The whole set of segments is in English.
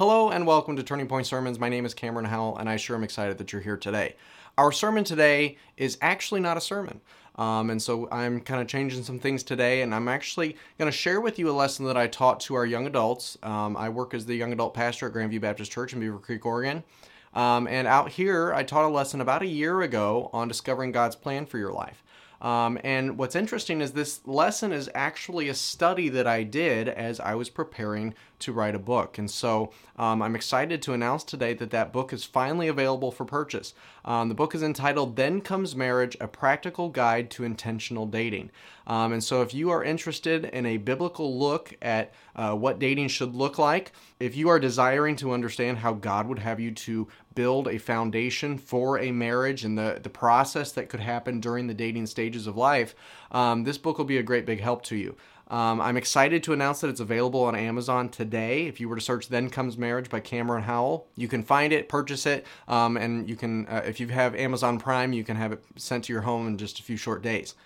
Hello and welcome to Turning Point Sermons. My name is Cameron Howell, and I sure am excited that you're here today. Our sermon today is actually not a sermon. Um, and so I'm kind of changing some things today, and I'm actually going to share with you a lesson that I taught to our young adults. Um, I work as the young adult pastor at Grandview Baptist Church in Beavercreek, Oregon. Um, and out here, I taught a lesson about a year ago on discovering God's plan for your life. Um, and what's interesting is this lesson is actually a study that I did as I was preparing to write a book. And so um, I'm excited to announce today that that book is finally available for purchase. Um, the book is entitled Then Comes Marriage A Practical Guide to Intentional Dating. Um, and so if you are interested in a biblical look at uh, what dating should look like, if you are desiring to understand how God would have you to build a foundation for a marriage and the, the process that could happen during the dating stages of life, um, this book will be a great big help to you. Um, I'm excited to announce that it's available on Amazon today. If you were to search "Then Comes Marriage" by Cameron Howell, you can find it, purchase it, um, and you can, uh, if you have Amazon Prime, you can have it sent to your home in just a few short days.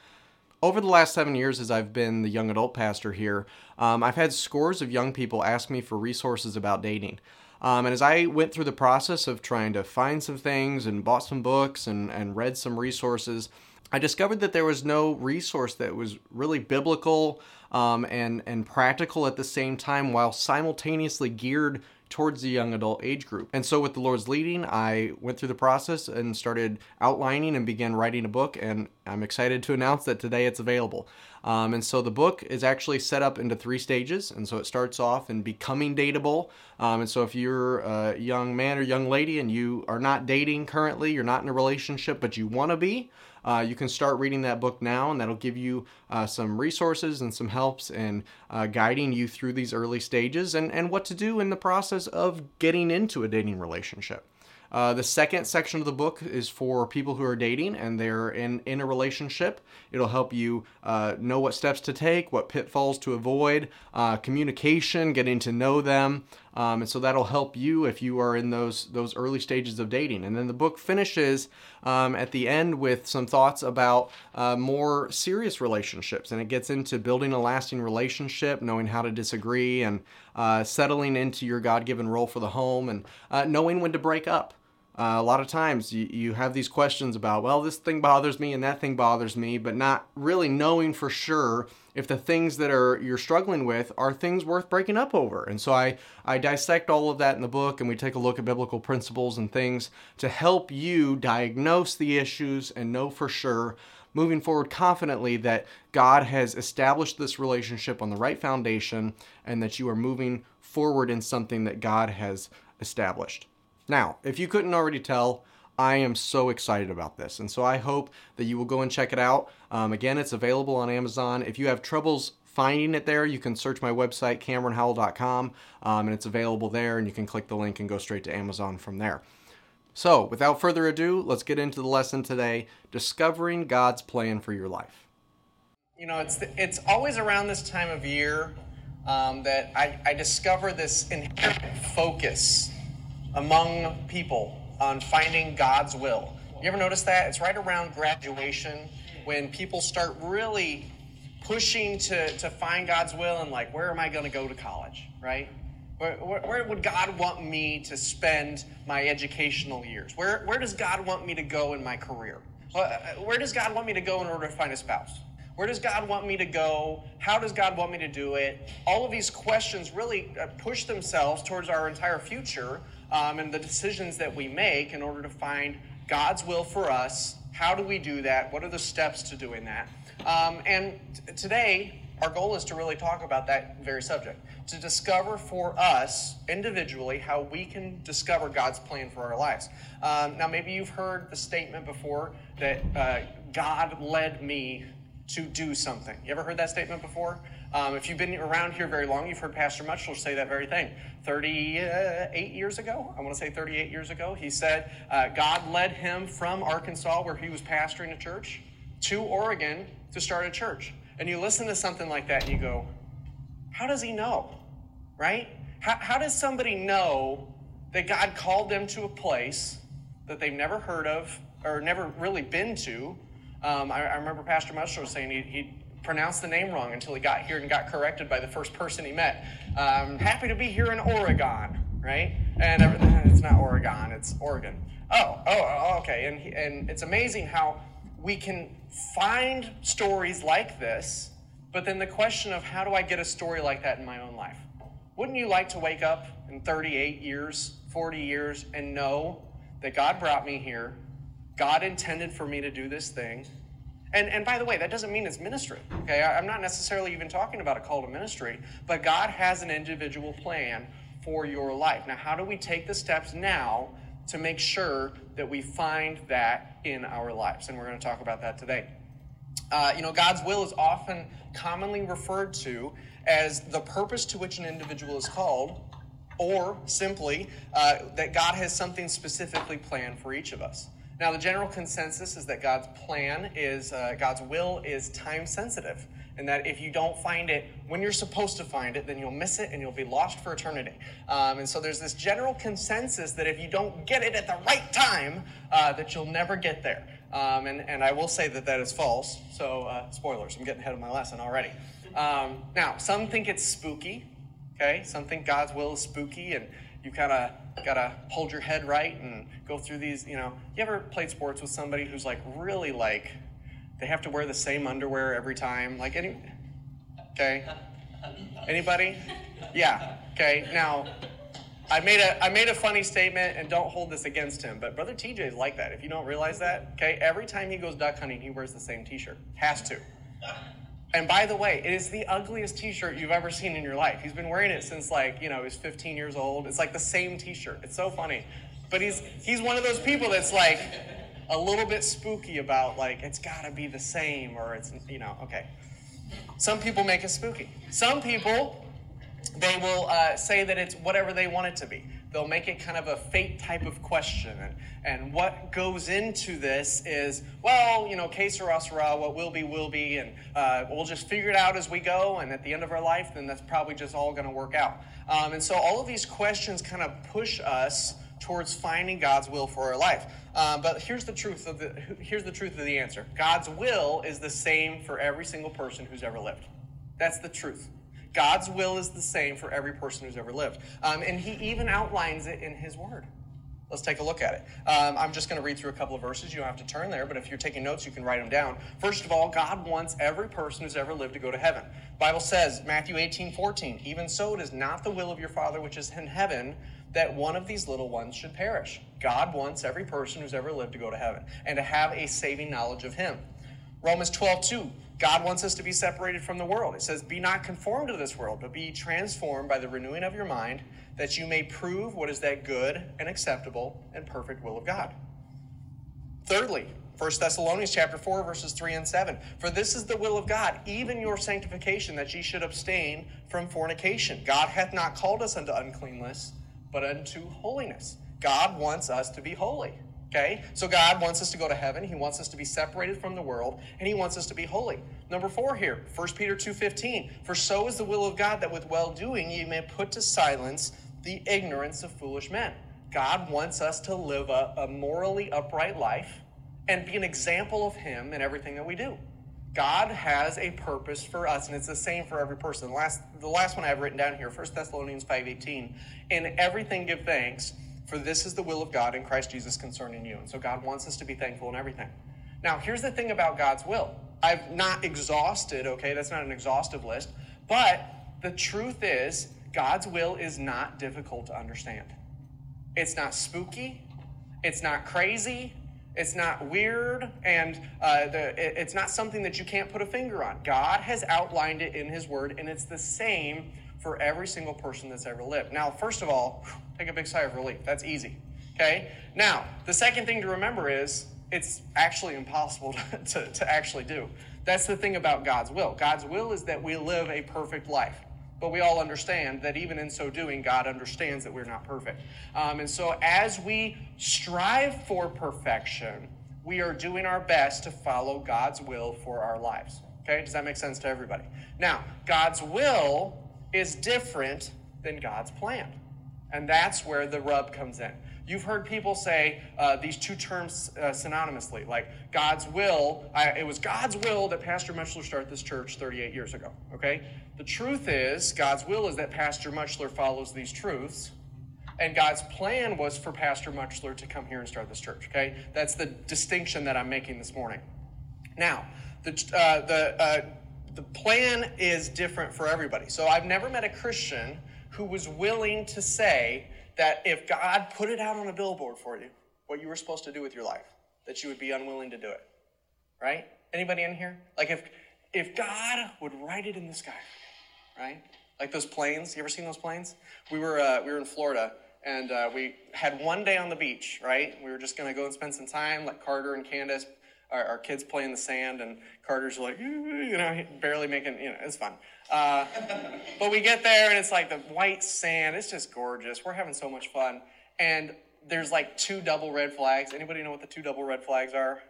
Over the last seven years, as I've been the young adult pastor here, um, I've had scores of young people ask me for resources about dating. Um, and as I went through the process of trying to find some things and bought some books and, and read some resources, I discovered that there was no resource that was really biblical um, and and practical at the same time, while simultaneously geared towards the young adult age group. And so, with the Lord's leading, I went through the process and started outlining and began writing a book. And I'm excited to announce that today it's available. Um, and so, the book is actually set up into three stages. And so, it starts off in becoming dateable. Um, and so, if you're a young man or young lady and you are not dating currently, you're not in a relationship, but you want to be, uh, you can start reading that book now, and that'll give you uh, some resources and some helps in uh, guiding you through these early stages and, and what to do in the process of getting into a dating relationship. Uh, the second section of the book is for people who are dating and they're in, in a relationship. It'll help you uh, know what steps to take, what pitfalls to avoid, uh, communication, getting to know them. Um, and so that'll help you if you are in those those early stages of dating. And then the book finishes um, at the end with some thoughts about uh, more serious relationships, and it gets into building a lasting relationship, knowing how to disagree, and uh, settling into your God-given role for the home, and uh, knowing when to break up. Uh, a lot of times you, you have these questions about, well, this thing bothers me and that thing bothers me, but not really knowing for sure if the things that are you're struggling with are things worth breaking up over. And so I, I dissect all of that in the book and we take a look at biblical principles and things to help you diagnose the issues and know for sure moving forward confidently that God has established this relationship on the right foundation and that you are moving forward in something that God has established. Now, if you couldn't already tell, I am so excited about this. And so I hope that you will go and check it out. Um, again, it's available on Amazon. If you have troubles finding it there, you can search my website, CameronHowell.com, um, and it's available there, and you can click the link and go straight to Amazon from there. So, without further ado, let's get into the lesson today Discovering God's Plan for Your Life. You know, it's, the, it's always around this time of year um, that I, I discover this inherent focus among people on finding God's will. You ever notice that? It's right around graduation when people start really pushing to, to find God's will and like, where am I going to go to college, right? Where, where, where, would God want me to spend my educational years? Where, where does God want me to go in my career? Where does God want me to go in order to find a spouse? Where does God want me to go? How does God want me to do it? All of these questions really uh, push themselves towards our entire future um, and the decisions that we make in order to find God's will for us. How do we do that? What are the steps to doing that? Um, and t- today, our goal is to really talk about that very subject to discover for us individually how we can discover God's plan for our lives. Um, now, maybe you've heard the statement before that uh, God led me to do something. You ever heard that statement before? Um, if you've been around here very long, you've heard Pastor Mutchler say that very thing. 38 years ago, I want to say 38 years ago, he said uh, God led him from Arkansas, where he was pastoring a church, to Oregon to start a church. And you listen to something like that and you go, how does he know? Right? How, how does somebody know that God called them to a place that they've never heard of or never really been to? Um, I, I, remember Pastor Mutchler saying he, he pronounced the name wrong until he got here and got corrected by the first person he met. Um, happy to be here in Oregon, right? And it's not Oregon, it's Oregon. Oh, oh, oh, okay. And, and it's amazing how we can find stories like this, but then the question of how do I get a story like that in my own life? Wouldn't you like to wake up in 38 years, 40 years, and know that God brought me here? God intended for me to do this thing. And, and by the way, that doesn't mean it's ministry. Okay, I'm not necessarily even talking about a call to ministry, but God has an individual plan for your life. Now, how do we take the steps now to make sure that we find that in our lives? And we're going to talk about that today. Uh, you know, God's will is often commonly referred to as the purpose to which an individual is called, or simply uh, that God has something specifically planned for each of us. Now, the general consensus is that God's plan is, uh, God's will is time sensitive, and that if you don't find it when you're supposed to find it, then you'll miss it and you'll be lost for eternity. Um, and so there's this general consensus that if you don't get it at the right time, uh, that you'll never get there. Um, and, and I will say that that is false. So, uh, spoilers, I'm getting ahead of my lesson already. Um, now, some think it's spooky, okay? Some think God's will is spooky and you kind of got to hold your head right and go through these, you know. You ever played sports with somebody who's like really like, they have to wear the same underwear every time? Like any, okay? Anybody? Yeah, okay. Now, I made a I made a funny statement and don't hold this against him, but brother TJ is like that. If you don't realize that, okay, every time he goes duck hunting, he wears the same t-shirt. Has to. And by the way, it is the ugliest t-shirt you've ever seen in your life. He's been wearing it since like, you know, he's 15 years old. It's like the same t-shirt. It's so funny. But he's he's one of those people that's like a little bit spooky about like it's got to be the same or it's you know, okay. Some people make it spooky. Some people they will uh, say that it's whatever they want it to be they'll make it kind of a fate type of question. And, and what goes into this is, well, you know, que sera, sera, what will be, will be, and uh, we'll just figure it out as we go. And at the end of our life, then that's probably just all going to work out. Um, and so all of these questions kind of push us towards finding God's will for our life. Um, but here's the truth of the here's the truth of the answer. God's will is the same for every single person who's ever lived. That's the truth. God's will is the same for every person who's ever lived. Um, and he even outlines it in his word. Let's take a look at it. Um, I'm just going to read through a couple of verses. You don't have to turn there, but if you're taking notes, you can write them down. First of all, God wants every person who's ever lived to go to heaven. Bible says, Matthew 18, 14, even so it is not the will of your Father which is in heaven that one of these little ones should perish. God wants every person who's ever lived to go to heaven and to have a saving knowledge of him. Romans 12, 2, God wants us to be separated from the world. It says, Be not conformed to this world, but be transformed by the renewing of your mind, that you may prove what is that good and acceptable and perfect will of God. Thirdly, 1 Thessalonians chapter 4, verses 3 and 7. For this is the will of God, even your sanctification, that ye should abstain from fornication. God hath not called us unto uncleanness, but unto holiness. God wants us to be holy. Okay? So God wants us to go to heaven. He wants us to be separated from the world, and he wants us to be holy. Number 4 here, 1 Peter 2:15. For so is the will of God that with well-doing ye may put to silence the ignorance of foolish men. God wants us to live a, a morally upright life and be an example of him in everything that we do. God has a purpose for us, and it's the same for every person. The last, the last one I have written down here, 1 Thessalonians 5.18. In everything give thanks, for this is the will of God in Christ Jesus concerning you. And so God wants us to be thankful in everything. Now, here's the thing about God's will. I've not exhausted, okay, that's not an exhaustive list, but the truth is, God's will is not difficult to understand. It's not spooky, it's not crazy, it's not weird, and uh, the, it's not something that you can't put a finger on. God has outlined it in His Word, and it's the same for every single person that's ever lived. Now, first of all, take a big sigh of relief. That's easy. Okay? Now, the second thing to remember is it's actually impossible to, to, actually do. That's the thing about God's will. God's will is that we live a perfect life. But we all understand that even in so doing, God understands that we're not perfect. Um, and so as we strive for perfection, we are doing our best to follow God's will for our lives. Okay? Does that make sense to everybody? Now, God's will is different than God's plan. And that's where the rub comes in. You've heard people say uh, these two terms uh, synonymously, like God's will. I, it was God's will that Pastor Muchler started this church 38 years ago. Okay? The truth is, God's will is that Pastor Muchler follows these truths. And God's plan was for Pastor Muchler to come here and start this church, okay? That's the distinction that I'm making this morning. Now, the, uh, the, uh, the plan is different for everybody. So I've never met a Christian who was willing to say that if God put it out on a billboard for you, what you were supposed to do with your life, that you would be unwilling to do it. Right? Anybody in here? Like if if God would write it in the sky, right? Like those planes. You ever seen those planes? We were uh, we were in Florida and uh, we had one day on the beach, right? We were just gonna go and spend some time, like Carter and Candace our, our, kids play in the sand, and Carter's like, you know, barely making, you know, it's fun. Uh, but we get there, and it's like the white sand. It's just gorgeous. We're having so much fun. And there's like two double red flags. Anybody know what the two double red flags are?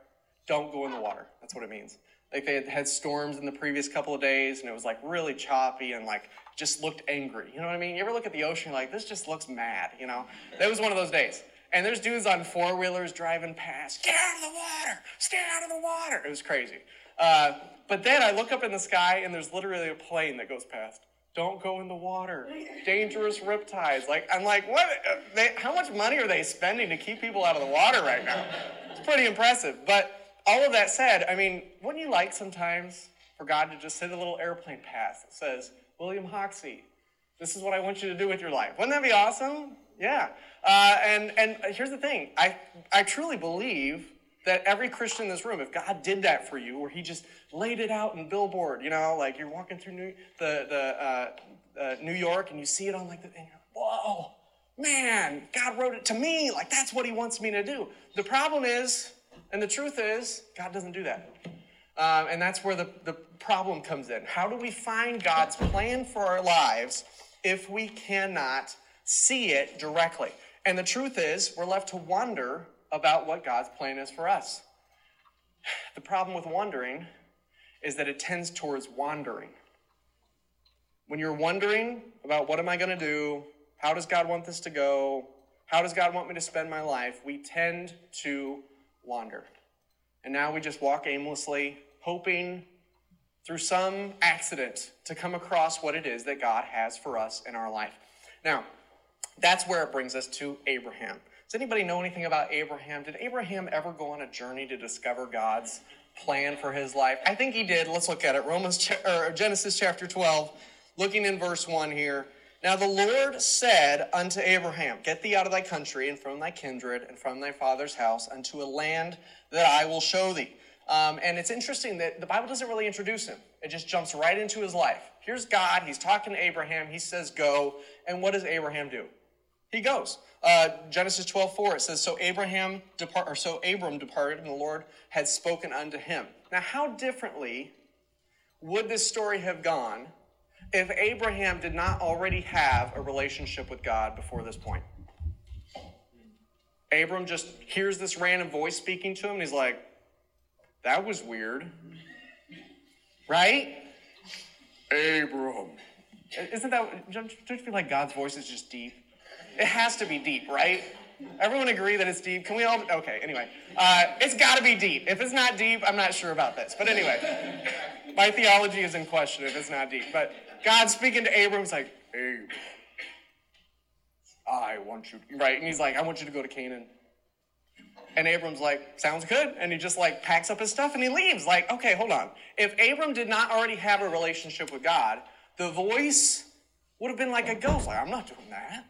Don't go in the water. That's what it means. Like they had had storms in the previous couple of days, and it was like really choppy and like just looked angry. You know what I mean? You ever look at the ocean, like this just looks mad. You know, that was one of those days. And there's dudes on four wheelers driving past. Get out of the water! Stay out of the water! It was crazy. Uh, but then I look up in the sky and there's literally a plane that goes past. Don't go in the water. Dangerous riptides. Like I'm like, what? They, how much money are they spending to keep people out of the water right now? It's pretty impressive. But all of that said, I mean, wouldn't you like sometimes for God to just send a little airplane past that says, William Hoxie, this is what I want you to do with your life? Wouldn't that be awesome? Yeah. Uh, and, and here's the thing I, I truly believe that every Christian in this room, if God did that for you, or He just laid it out in billboard, you know, like you're walking through New, the, the, uh, uh, New York and you see it on like the, and you're, whoa, man, God wrote it to me. Like that's what He wants me to do. The problem is, and the truth is, God doesn't do that. Um, and that's where the, the problem comes in. How do we find God's plan for our lives if we cannot see it directly? And the truth is, we're left to wonder about what God's plan is for us. The problem with wondering is that it tends towards wandering. When you're wondering about what am I going to do? How does God want this to go? How does God want me to spend my life? We tend to wander. And now we just walk aimlessly, hoping through some accident to come across what it is that God has for us in our life. Now, that's where it brings us to Abraham. Does anybody know anything about Abraham? Did Abraham ever go on a journey to discover God's plan for his life? I think he did. Let's look at it. Romans or Genesis chapter 12, looking in verse 1 here. Now the Lord said unto Abraham, Get thee out of thy country and from thy kindred and from thy father's house unto a land that I will show thee. Um, and it's interesting that the Bible doesn't really introduce him. It just jumps right into his life. Here's God. He's talking to Abraham. He says, Go. And what does Abraham do? He goes. Uh, Genesis 12, 4, it says, So Abraham depart, or so Abram departed, and the Lord had spoken unto him. Now, how differently would this story have gone if Abraham did not already have a relationship with God before this point? Abram just hears this random voice speaking to him, and he's like, That was weird. Right? Abram. Isn't that, don't you feel like God's voice is just deep? It has to be deep, right? Everyone agree that it's deep? Can we all? Okay, anyway. Uh, it's got to be deep. If it's not deep, I'm not sure about this. But anyway, my theology is in question if it's not deep. But God speaking to Abram's like, I want you, right? And he's like, I want you to go to Canaan. And Abram's like, sounds good. And he just like packs up his stuff and he leaves. Like, okay, hold on. If Abram did not already have a relationship with God, the voice would have been like a ghost. Like, I'm not doing that.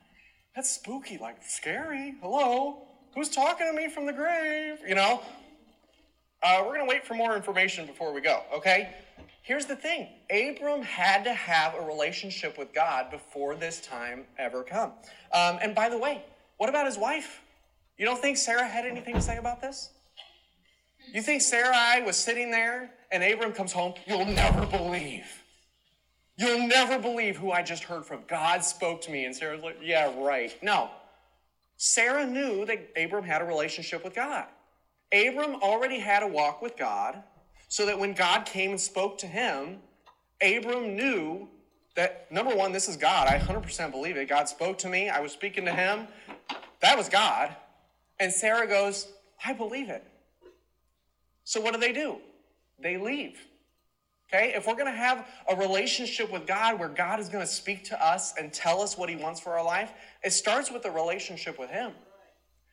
That's spooky, like scary. Hello? Who's talking to me from the grave? You know? Uh, we're going to wait for more information before we go, okay? Here's the thing Abram had to have a relationship with God before this time ever come. Um, and by the way, what about his wife? You don't think Sarah had anything to say about this? You think Sarai was sitting there and Abram comes home? You'll never believe. You'll never believe who I just heard from. God spoke to me. And Sarah's like, Yeah, right. No. Sarah knew that Abram had a relationship with God. Abram already had a walk with God, so that when God came and spoke to him, Abram knew that number one, this is God. I 100% believe it. God spoke to me. I was speaking to him. That was God. And Sarah goes, I believe it. So what do they do? They leave. Okay? If we're going to have a relationship with God where God is going to speak to us and tell us what He wants for our life, it starts with a relationship with Him.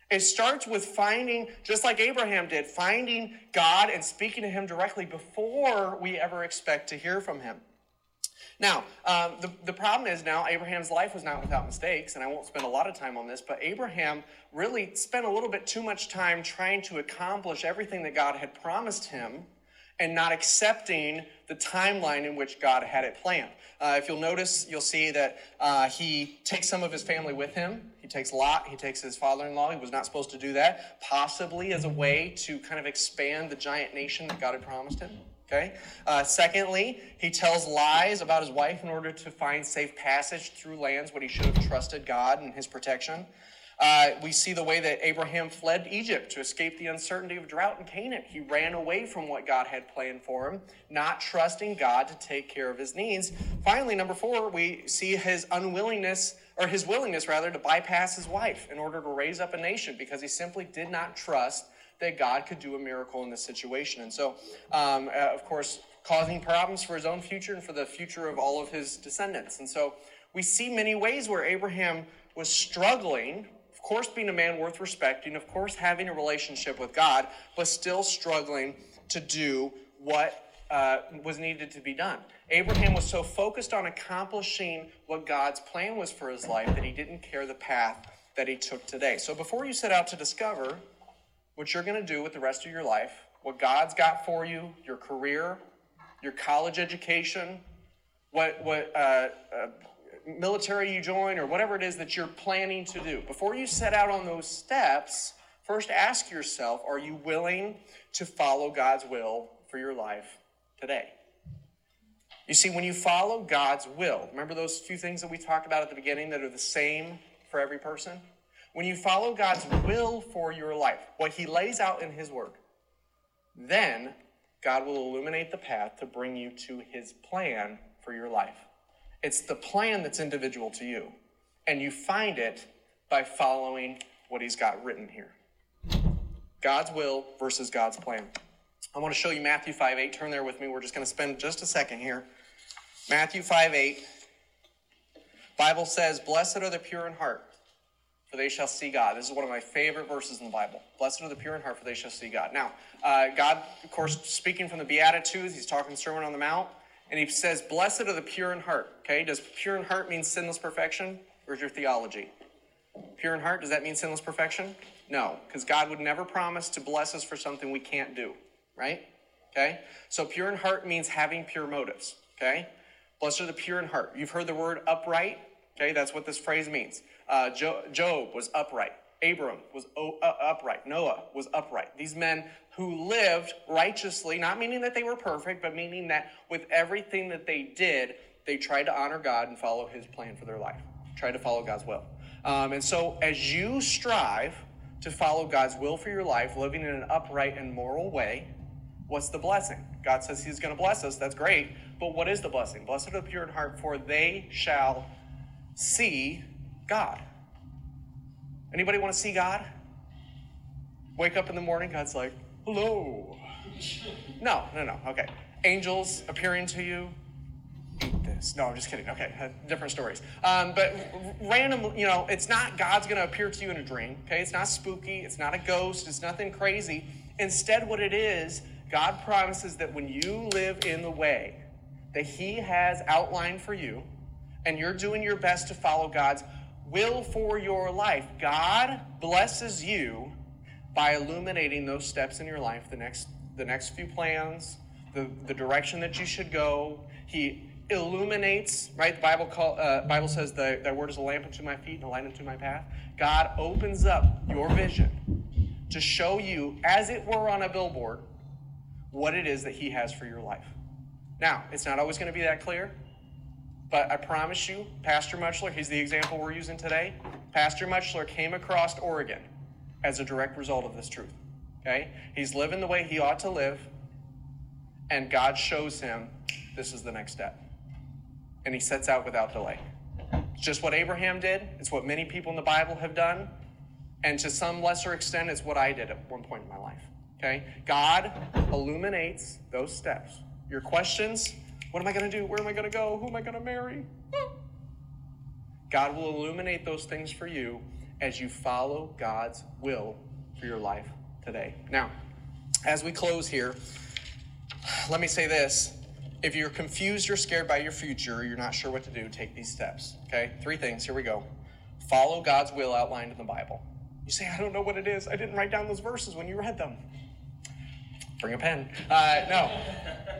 It starts with finding, just like Abraham did, finding God and speaking to Him directly before we ever expect to hear from Him. Now, um, the, the problem is now Abraham's life was not without mistakes, and I won't spend a lot of time on this, but Abraham really spent a little bit too much time trying to accomplish everything that God had promised him and not accepting the timeline in which God had it planned. Uh, if you'll notice, you'll see that uh, he takes some of his family with him. He takes Lot, he takes his father in law. He was not supposed to do that, possibly as a way to kind of expand the giant nation that God had promised him. Okay. Uh, secondly, he tells lies about his wife in order to find safe passage through lands when he should have trusted God and his protection. Uh, we see the way that Abraham fled Egypt to escape the uncertainty of drought in Canaan. He ran away from what God had planned for him, not trusting God to take care of his needs. Finally, number four, we see his unwillingness, or his willingness rather, to bypass his wife in order to raise up a nation because he simply did not trust that God could do a miracle in this situation. And so, um, uh, of course, causing problems for his own future and for the future of all of his descendants. And so we see many ways where Abraham was struggling, of course, being a man worth respecting, of course, having a relationship with God, but still struggling to do what uh, was needed to be done. Abraham was so focused on accomplishing what God's plan was for his life that he didn't care the path that he took today. So before you set out to discover what you're going to do with the rest of your life, what God's got for you, your career, your college education, what, what uh, uh, military you join, or whatever it is that you're planning to do. Before you set out on those steps, first ask yourself are you willing to follow God's will for your life today? You see, when you follow God's will, remember those few things that we talked about at the beginning that are the same for every person? When you follow God's will for your life, what He lays out in His Word, then God will illuminate the path to bring you to His plan for your life. It's the plan that's individual to you, and you find it by following what He's got written here God's will versus God's plan. I want to show you Matthew 5 8. Turn there with me. We're just going to spend just a second here. Matthew 5 8. Bible says, Blessed are the pure in heart for they shall see God. This is one of my favorite verses in the Bible. Blessed are the pure in heart, for they shall see God. Now, uh, God, of course, speaking from the Beatitudes, he's talking Sermon on the Mount, and he says, Blessed are the pure in heart. Okay, does pure in heart mean sinless perfection? Or is your theology? Pure in heart, does that mean sinless perfection? No, because God would never promise to bless us for something we can't do, right? Okay, so pure in heart means having pure motives. Okay, blessed are the pure in heart. You've heard the word upright. Okay, that's what this phrase means. Uh, Job was upright. Abram was uh, upright. Noah was upright. These men who lived righteously, not meaning that they were perfect, but meaning that with everything that they did, they tried to honor God and follow his plan for their life, tried to follow God's will. Um, and so, as you strive to follow God's will for your life, living in an upright and moral way, what's the blessing? God says He's going to bless us. That's great. But what is the blessing? Blessed are the pure in heart, for they shall see God. Anybody want to see God? Wake up in the morning, God's like, hello. No, no, no. Okay. Angels appearing to you. Eat this. No, I'm just kidding. Okay, uh, different stories. Um, but random, you know, it's not God's going to appear to you in a dream. Okay, it's not spooky. It's not a ghost. It's nothing crazy. Instead, what it is, God promises that when you live in the way that He has outlined for you, and you're doing your best to follow God's will for your life. God blesses you by illuminating those steps in your life, the next the next few plans, the, the direction that you should go. He illuminates, right? The Bible call, uh, Bible says the, that word is a lamp unto my feet and a light unto my path. God opens up your vision to show you, as it were on a billboard, what it is that He has for your life. Now, it's not always going to be that clear. But I promise you, Pastor Muchler, he's the example we're using today. Pastor Muchler came across Oregon as a direct result of this truth. Okay? He's living the way he ought to live, and God shows him this is the next step. And he sets out without delay. It's just what Abraham did, it's what many people in the Bible have done, and to some lesser extent, it's what I did at one point in my life. Okay? God illuminates those steps Your questions what am I going to do? Where am I going to go? Who am I going to marry? Hmm. God will illuminate those things for you as you follow God's will for your life today. Now, as we close here, let me say this. If you're confused or scared by your future, you're not sure what to do, take these steps. Okay? Three things. Here we go. Follow God's will outlined in the Bible. You say, I don't know what it is. I didn't write down those verses when you read them. Bring a pen. Uh, no.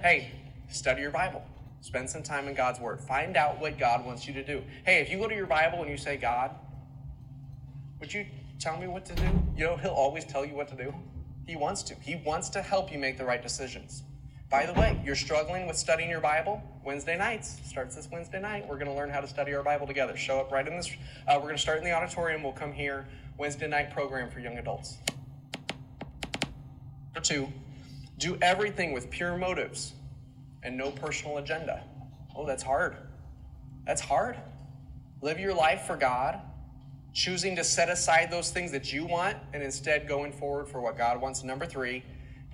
Hey, study your Bible. Spend some time in God's Word. Find out what God wants you to do. Hey, if you go to your Bible and you say, God, would you tell me what to do? You know, He'll always tell you what to do. He wants to. He wants to help you make the right decisions. By the way, you're struggling with studying your Bible? Wednesday nights starts this Wednesday night. We're going to learn how to study our Bible together. Show up right in this. Uh, we're going to start in the auditorium. We'll come here. Wednesday night program for young adults. Number two, do everything with pure motives and no personal agenda. Oh, that's hard. That's hard. Live your life for God, choosing to set aside those things that you want and instead going forward for what God wants. Number three,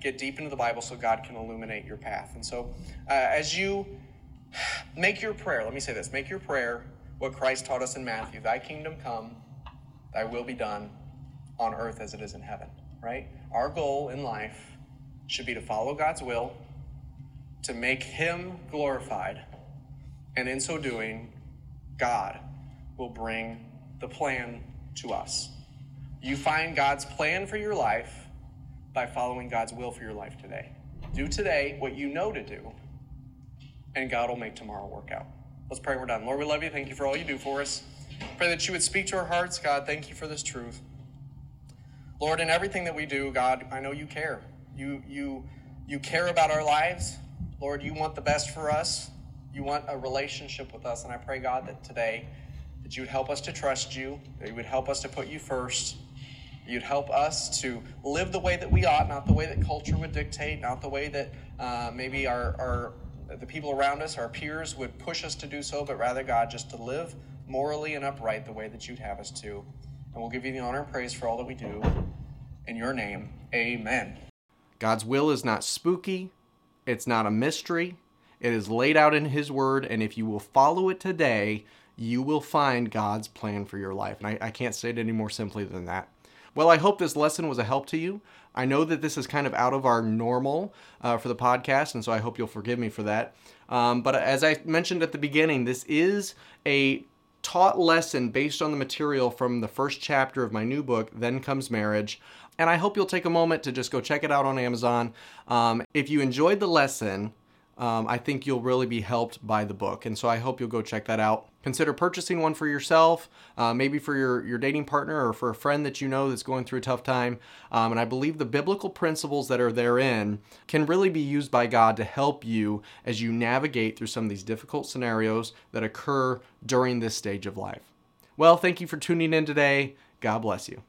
get deep into the Bible so God can illuminate your path. And so, uh, as you make your prayer, let me say this make your prayer what Christ taught us in Matthew Thy kingdom come, thy will be done on earth as it is in heaven, right? Our goal in life should be to follow God's will to make him glorified. And in so doing, God will bring the plan to us. You find God's plan for your life by following God's will for your life today. Do today what you know to do, and God will make tomorrow work out. Let's pray we're done. Lord, we love you. Thank you for all you do for us. Pray that you would speak to our hearts, God. Thank you for this truth. Lord, in everything that we do, God, I know you care. You you you care about our lives. Lord, you want the best for us. You want a relationship with us. And I pray, God, that today that you would help us to trust you, that you would help us to put you first. You'd help us to live the way that we ought, not the way that culture would dictate, not the way that uh, maybe our, our the people around us, our peers, would push us to do so, but rather, God, just to live morally and upright the way that you'd have us to. And we'll give you the honor and praise for all that we do. In your name, amen. God's will is not spooky, it's not a mystery. It is laid out in His Word, and if you will follow it today, you will find God's plan for your life. And I, I can't say it any more simply than that. Well, I hope this lesson was a help to you. I know that this is kind of out of our normal uh, for the podcast, and so I hope you'll forgive me for that. Um, but as I mentioned at the beginning, this is a taught lesson based on the material from the first chapter of my new book, Then Comes Marriage. And I hope you'll take a moment to just go check it out on Amazon. Um, if you enjoyed the lesson, um, I think you'll really be helped by the book. And so I hope you'll go check that out. Consider purchasing one for yourself, uh, maybe for your, your dating partner or for a friend that you know that's going through a tough time. Um, and I believe the biblical principles that are therein can really be used by God to help you as you navigate through some of these difficult scenarios that occur during this stage of life. Well, thank you for tuning in today. God bless you.